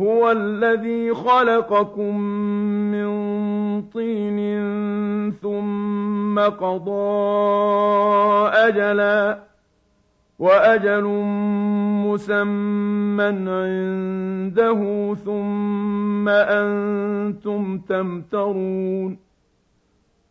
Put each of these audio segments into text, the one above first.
هو الذي خلقكم من طين ثم قضى أجلا وأجل مسمى عنده ثم أنتم تمترون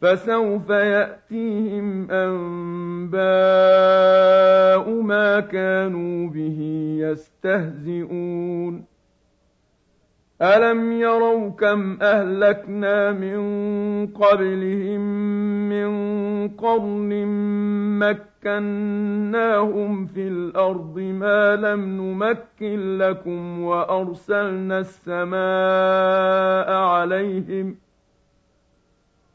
فسوف يأتيهم أنباء ما كانوا به يستهزئون. ألم يروا كم أهلكنا من قبلهم من قرن مكناهم في الأرض ما لم نمكن لكم وأرسلنا السماء عليهم ۖ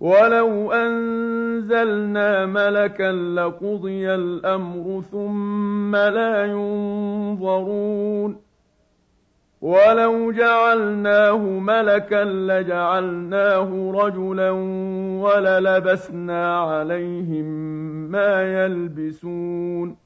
ولو أنزلنا ملكا لقضي الأمر ثم لا ينظرون ولو جعلناه ملكا لجعلناه رجلا وللبسنا عليهم ما يلبسون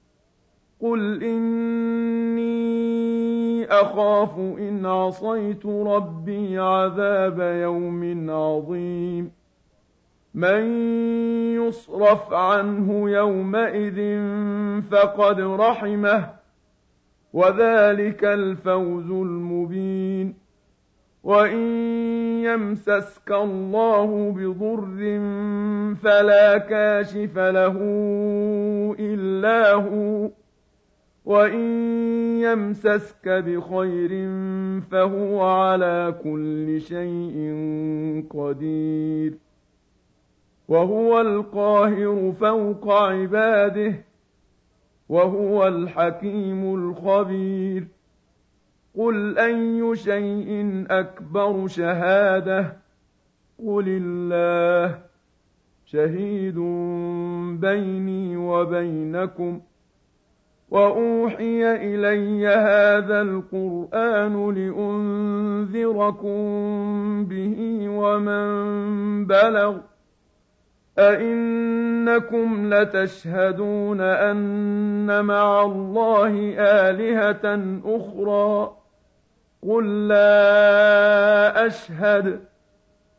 قل إني أخاف إن عصيت ربي عذاب يوم عظيم من يصرف عنه يومئذ فقد رحمه وذلك الفوز المبين وإن يمسسك الله بضر فلا كاشف له إلا هو وَإِن يَمْسَسْكَ بِخَيْرٍ فَهُوَ عَلَىٰ كُلِّ شَيْءٍ قَدِيرٌ وَهُوَ الْقَاهِرُ فَوْقَ عِبَادِهِ وَهُوَ الْحَكِيمُ الْخَبِيرُ قُلْ أَيُّ شَيْءٍ أَكْبَرُ شَهَادَةً قُلِ اللَّهُ شَهِيدٌ بَيْنِي وَبَيْنَكُمْ ۚ وَأُوحِيَ إِلَيَّ هَٰذَا الْقُرْآنُ لِأُنذِرَكُم بِهِ وَمَن بَلَغَ ۚ أَئِنَّكُمْ لَتَشْهَدُونَ أَنَّ مَعَ اللَّهِ آلِهَةً أُخْرَىٰ ۚ قُل لَّا أَشْهَدُ ۚ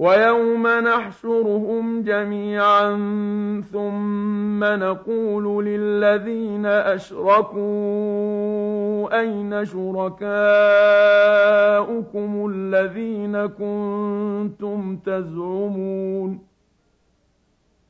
وَيَوْمَ نَحْشُرُهُمْ جَمِيعًا ثُمَّ نَقُولُ لِلَّذِينَ أَشْرَكُوا أَيْنَ شُرَكَاؤُكُمُ الَّذِينَ كُنتُمْ تَزْعُمُونَ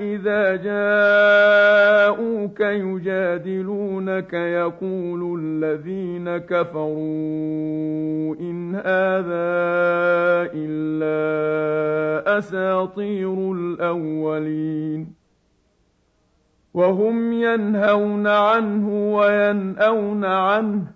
إِذَا جَاءُوكَ يُجَادِلُونَكَ يَقُولُ الَّذِينَ كَفَرُوا إِنْ هَٰذَا إِلَّا أَسَاطِيرُ الْأَوَّلِينَ وَهُمْ يَنْهَوْنَ عَنْهُ وَيَنْأَوْنَ عَنْهُ ۖ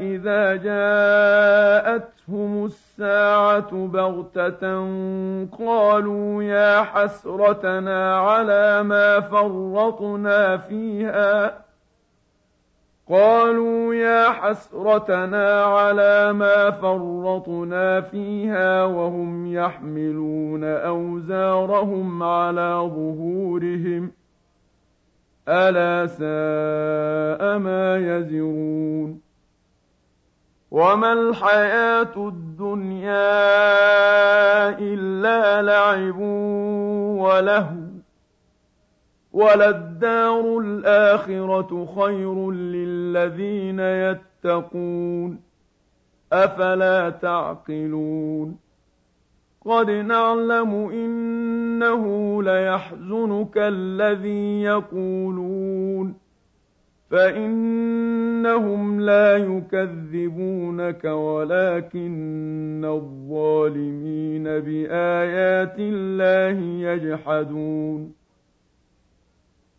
إِذَا جَاءَتْهُمُ السَّاعَةُ بَغْتَةً قَالُوا يَا حَسْرَتَنَا عَلَىٰ مَا فَرَّطْنَا فِيهَا قالوا يا حسرتنا على ما فرطنا فيها وهم يحملون أوزارهم على ظهورهم ألا ساء ما يزرون وما الحياة الدنيا إلا لعب ولهو وللدار الآخرة خير للذين يتقون أفلا تعقلون قد نعلم إنه ليحزنك الذي يقولون فإنهم لا يكذبونك ولكن الظالمين بآيات الله يجحدون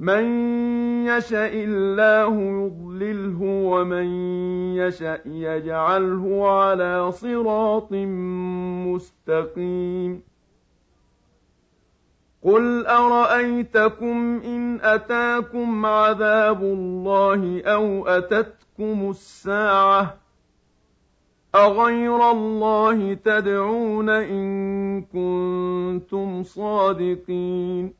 من يشاء الله يضلله ومن يشاء يجعله على صراط مستقيم. قل ارايتكم ان اتاكم عذاب الله أو اتتكم الساعة اغير الله تدعون ان كنتم صادقين.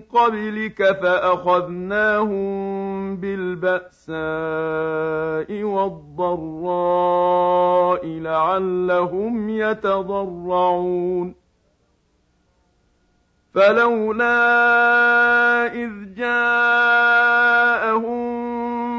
قبلك فأخذناهم بالبأساء والضراء لعلهم يتضرعون. فلولا إذ جاءهم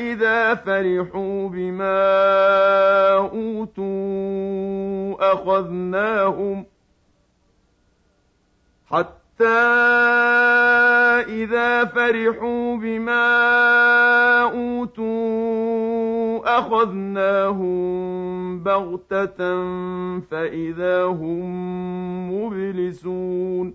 إذا فرحوا بما أوتوا أخذناهم حتى إذا فرحوا بما أوتوا أخذناهم بغتة فإذا هم مبلسون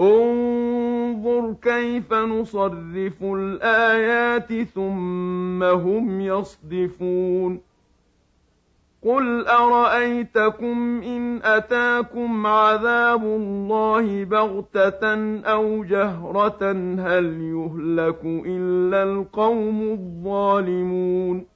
انظر كيف نصرف الآيات ثم هم يصدفون. قل أرأيتكم إن أتاكم عذاب الله بغتة أو جهرة هل يهلك إلا القوم الظالمون؟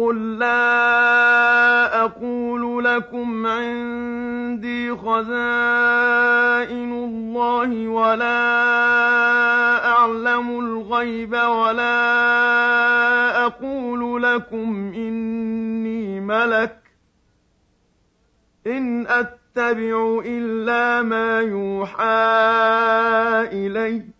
قل لا أقول لكم عندي خزائن الله ولا اعلم الغيب ولا أقول لكم اني ملك ان اتبع الا ما يوحى اليّ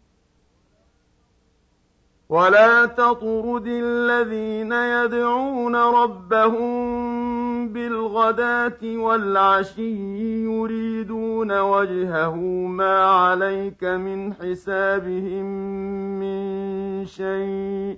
ولا تطرد الذين يدعون ربهم بالغداة والعشي يريدون وجهه ما عليك من حسابهم من شيء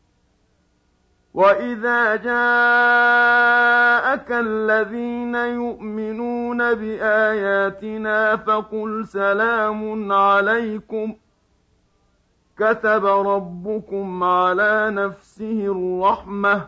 واذا جاءك الذين يؤمنون باياتنا فقل سلام عليكم كتب ربكم على نفسه الرحمه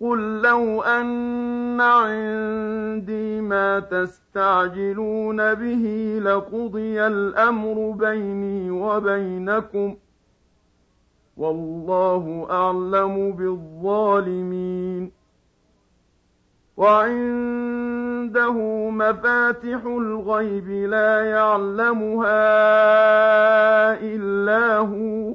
قُل لَّوْ أَنَّ عِندِي مَا تَسْتَعْجِلُونَ بِهِ لَقُضِيَ الْأَمْرُ بَيْنِي وَبَيْنَكُمْ ۗ وَاللَّهُ أَعْلَمُ بِالظَّالِمِينَ. وَعِندَهُ مَفَاتِحُ الْغَيْبِ لَا يَعْلَمُهَا إِلَّا هُوَ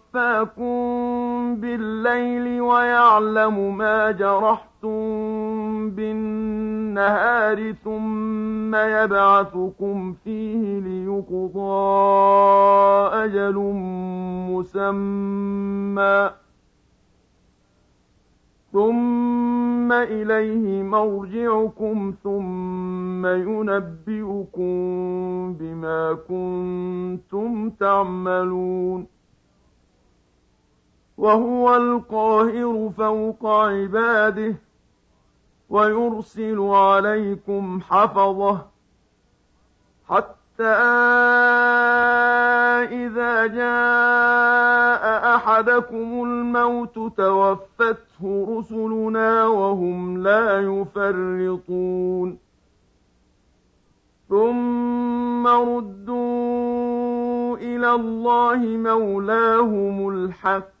يَتَوَفَّاكُم بِاللَّيْلِ وَيَعْلَمُ مَا جَرَحْتُم بِالنَّهَارِ ثُمَّ يَبْعَثُكُمْ فِيهِ لِيُقْضَىٰ أَجَلٌ مُّسَمًّى ثُمَّ إِلَيْهِ مَرْجِعُكُمْ ثُمَّ يُنَبِّئُكُم بِمَا كُنتُمْ تَعْمَلُونَ وَهُوَ الْقَاهِرُ فَوْقَ عِبَادِهِ وَيُرْسِلُ عَلَيْكُمْ حَفَظَةً حَتَّىٰ إِذَا جَاءَ أَحَدَكُمُ الْمَوْتُ تَوَفَّتْهُ رُسُلُنَا وَهُمْ لَا يُفَرِّطُونَ. ثُمَّ رُدُّوا إِلَى اللَّهِ مَوْلَاهُمُ الْحَقِّ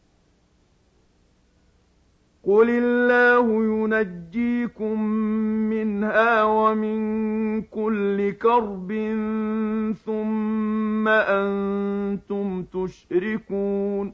قُلِ اللَّهُ يُنَجِّيكُم مِّنْهَا وَمِن كُلِّ كَرْبٍ ثُمَّ أَنتُمْ تُشْرِكُونَ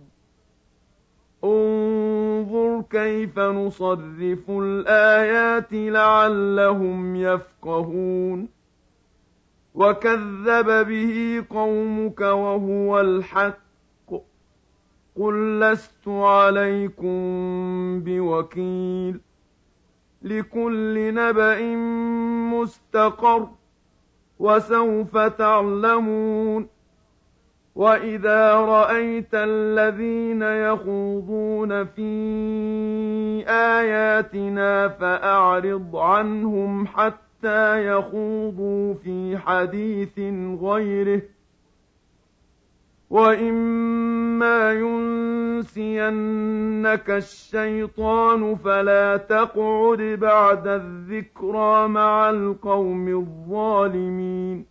انظُرْ كَيْفَ نُصَرِّفُ الْآيَاتِ لَعَلَّهُمْ يَفْقَهُونَ. وَكَذَّبَ بِهِ قَوْمُكَ وَهُوَ الْحَقُّ. قُل لَّسْتُ عَلَيْكُم بِوَكِيلٍ. لِّكُلِّ نَبَإٍ مُّسْتَقَرٌّ. وَسَوْفَ تَعْلَمُونَ. وَإِذَا رَأَيْتَ الَّذِينَ يَخُوضُونَ فِي آيَاتِنَا فَأَعْرِضْ عَنْهُمْ حَتَّىٰ يَخُوضُوا فِي حَدِيثٍ غَيْرِهِ وَإِمَّا يُنسِيَنَّكَ الشَّيْطَانُ فَلَا تَقْعُدْ بَعْدَ الذِّكْرَىٰ مَعَ الْقَوْمِ الظَّالِمِينَ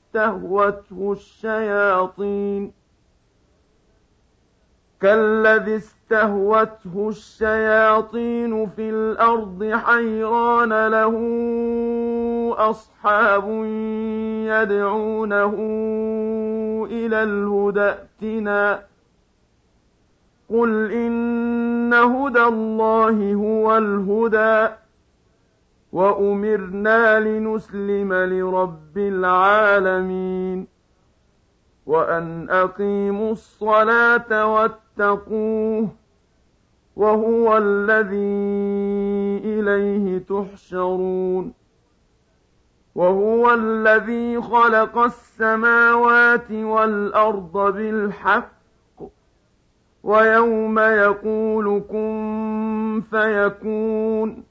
استهوته الشياطين كالذي استهوته الشياطين في الأرض حيران له أصحاب يدعونه إلى الهدى ائتنا قل إن هدى الله هو الهدى وأمرنا لنسلم لرب العالمين وأن أقيموا الصلاة واتقوه وهو الذي إليه تحشرون وهو الذي خلق السماوات والأرض بالحق ويوم يقول كن فيكون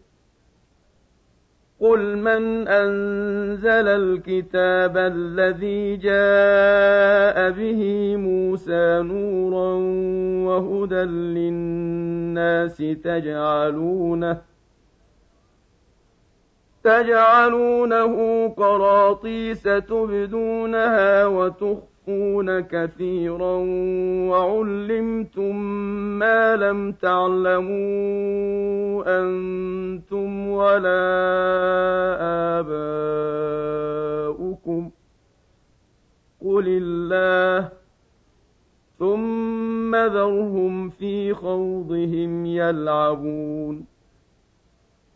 قل من أنزل الكتاب الذي جاء به موسى نورا وهدى للناس تجعلونه تجعلونه قراطيس تبدونها وتخفونها تخفون كثيرا وعلمتم ما لم تعلموا أنتم ولا آباؤكم قل الله ثم ذرهم في خوضهم يلعبون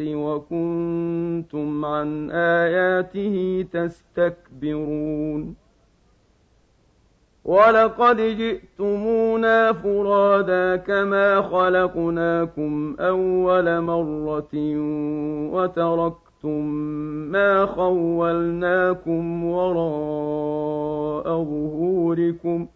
وكنتم عن آياته تستكبرون ولقد جئتمونا فرادا كما خلقناكم أول مرة وتركتم ما خولناكم وراء ظهوركم ۖ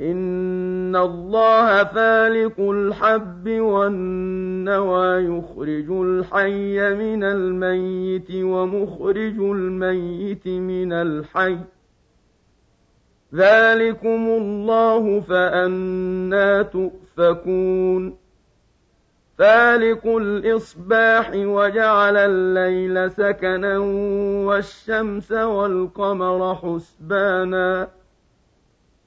إن الله فالق الحب والنوى يخرج الحي من الميت ومخرج الميت من الحي ذلكم الله فأنا تؤفكون فالق الإصباح وجعل الليل سكنا والشمس والقمر حسبانا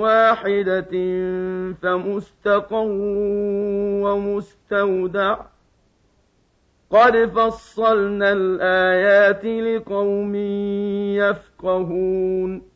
واحدة فمستقر ومستودع. قد فصلنا الآيات لقوم يفقهون.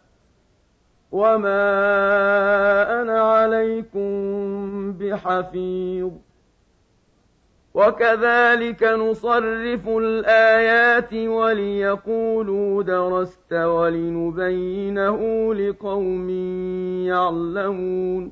وما أنا عليكم بحفيظ وكذلك نصرف الآيات وليقولوا درست ولنبينه لقوم يعلمون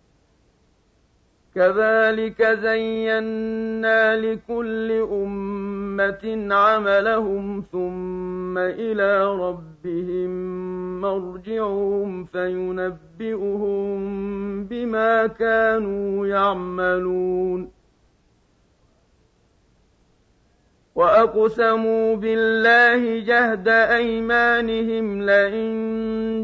كذلك زينا لكل أمة عملهم ثم إلى ربهم مرجعهم فينبئهم بما كانوا يعملون. وأقسموا بالله جهد أيمانهم لئن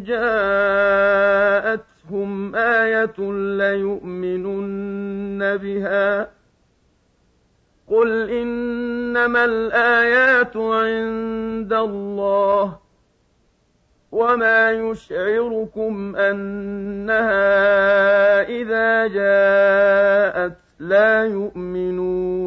جاءت جاءتهم آية ليؤمنن بها قل إنما الآيات عند الله وما يشعركم أنها إذا جاءت لا يؤمنون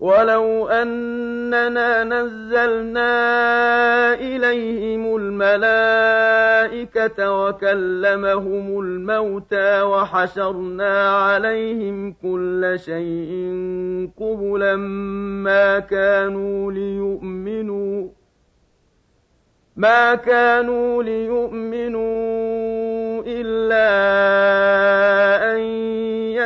ولو أننا نزلنا إليهم الملائكة وكلمهم الموتى وحشرنا عليهم كل شيء قبلا ما كانوا ليؤمنوا ما كانوا ليؤمنوا إلا أن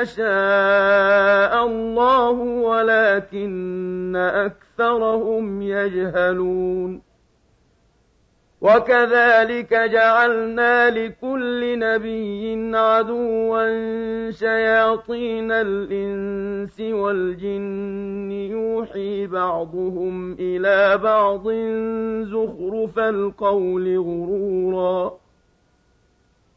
يشاء الله ولكن أكثرهم يجهلون. وكذلك جعلنا لكل نبي عدوا شياطين الإنس والجن. يوحي بعضهم إلى بعض زخرف القول غرورا.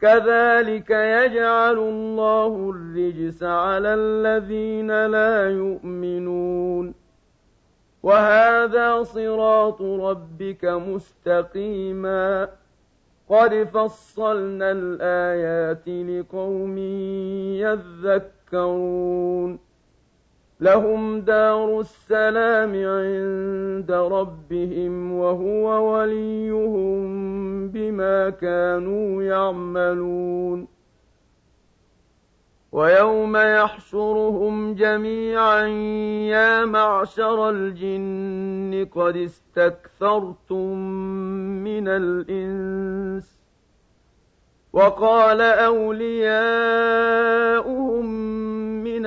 كذلك يجعل الله الرجس على الذين لا يؤمنون. وهذا صراط ربك مستقيما. قد فصلنا الآيات لقوم يذكرون. لهم دار السلام عند ربهم وهو وليهم بما كانوا يعملون. ويوم يحشرهم جميعا يا معشر الجن قد استكثرتم من الإنس. وقال أولياؤهم من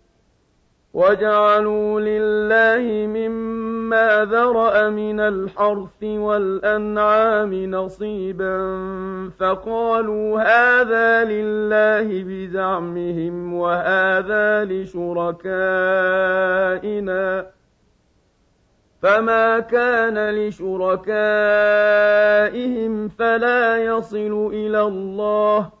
وجعلوا لله مما ذرأ من الحرث والأنعام نصيبا فقالوا هذا لله بزعمهم وهذا لشركائنا فما كان لشركائهم فلا يصل إلى الله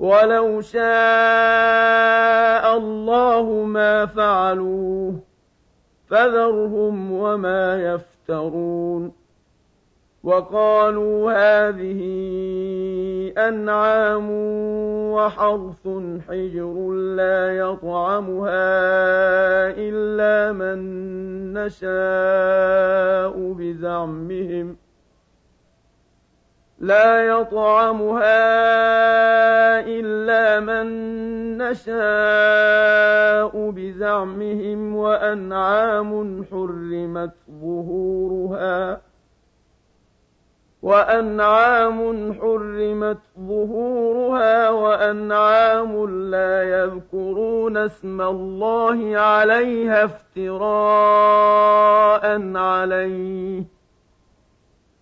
ولو شاء الله ما فعلوه فذرهم وما يفترون وقالوا هذه أنعام وحرث حجر لا يطعمها إلا من نشاء بزعمهم ۖ لا يطعمها إلا من نشاء بزعمهم وأنعام حرمت ظهورها وأنعام حرمت ظهورها وأنعام لا يذكرون اسم الله عليها افتراء عليه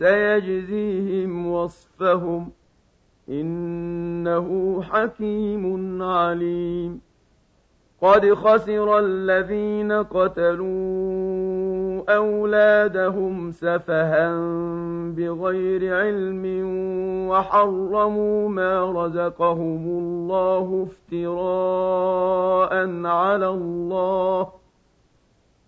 سيجزيهم وصفهم إنه حكيم عليم. قد خسر الذين قتلوا أولادهم سفها بغير علم وحرموا ما رزقهم الله افتراء على الله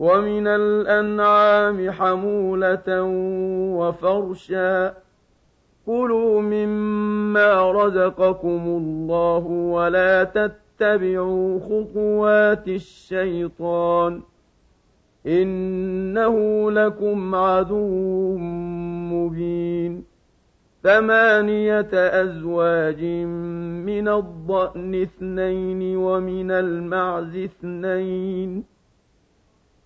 وَمِنَ الْأَنْعَامِ حَمُولَةً وَفَرْشًا ۚ. كُلُوا مِمَّا رَزَقَكُمُ اللَّهُ وَلَا تَتَّبِعُوا خطوات الشيطان. إنه لكم عدو مبين. ثمانية أزواج من الضأن اثنين ومن المعز اثنين.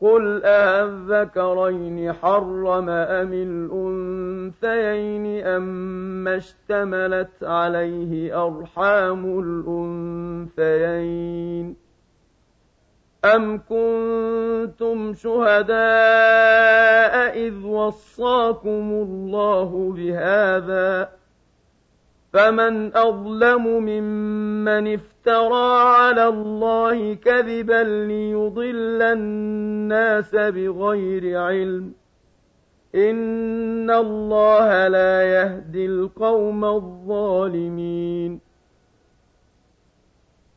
قُلْ أَذَّكَرَيْنِ حَرَّمَ أَمِ الْأُنثَيَيْنِ أَمَّا اشْتَمَلَتْ عَلَيْهِ أَرْحَامُ الْأُنثَيَيْنِ أَمْ كُنتُمْ شُهَدَاءَ إِذْ وَصَّاكُمُ اللَّهُ بِهَٰذَا ۚ فَمَنْ أَظْلَمُ مِمَّنِ افْتَرَىٰ عَلَى اللَّهِ كَذِبًا لِّيُضِلَّ النَّاسَ بِغَيْرِ عِلْمٍ ۗ. إِنَّ اللَّهَ لَا يَهْدِي الْقَوْمَ الظَّالِمِينَ.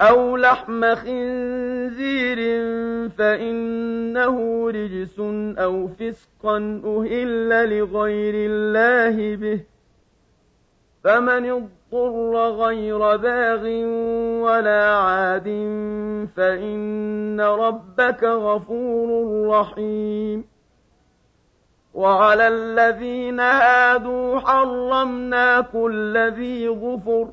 أَوْ لَحْمَ خِنزِيرٍ فَإِنَّهُ رِجْسٌ أَوْ فِسْقًا أُهِلَّ لِغَيْرِ اللَّهِ بِهِ ۚ. فَمَنِ اضْطُرَّ غَيْرَ بَاغٍ وَلَا عَادٍ فَإِنَّ رَبَّكَ غَفُورٌ رَّحِيمٌ. وَعَلَى الَّذِينَ هَادُوا حَرَّمْنَا كُلَّ ذِي ظُفُرٍ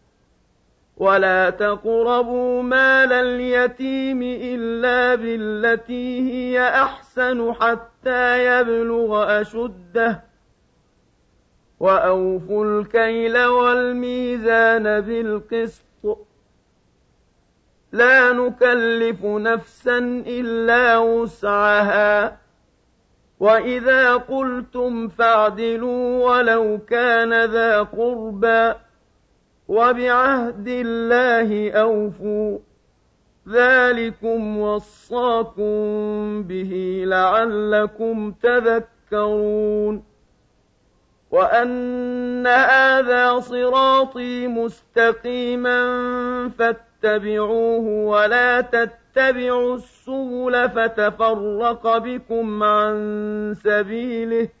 ولا تقربوا مال اليتيم إلا بالتي هي أحسن حتى يبلغ أشده وأوفوا الكيل والميزان بالقسط لا نكلف نفسا إلا وسعها وإذا قلتم فاعدلوا ولو كان ذا قربى وبعهد الله أوفوا. ذلكم وصاكم به لعلكم تذكرون. وأن هذا صراطي مستقيما فاتبعوه ولا تتبعوا السبل فتفرق بكم عن سبيله.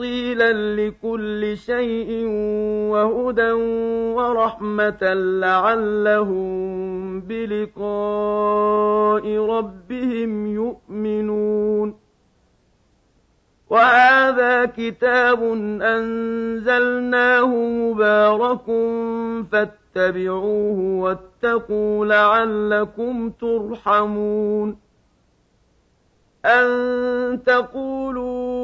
لكل شيء وهدى ورحمة لعلهم بلقاء ربهم يؤمنون. وهذا كتاب أنزلناه مبارك فاتبعوه واتقوا لعلكم ترحمون. أن تقولوا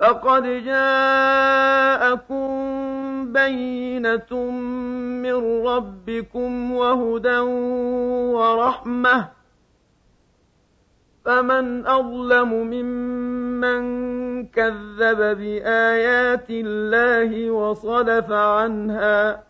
فقد جاءكم بينة من ربكم وهدى ورحمة فمن أظلم ممن كذب بآيات الله وصدف عنها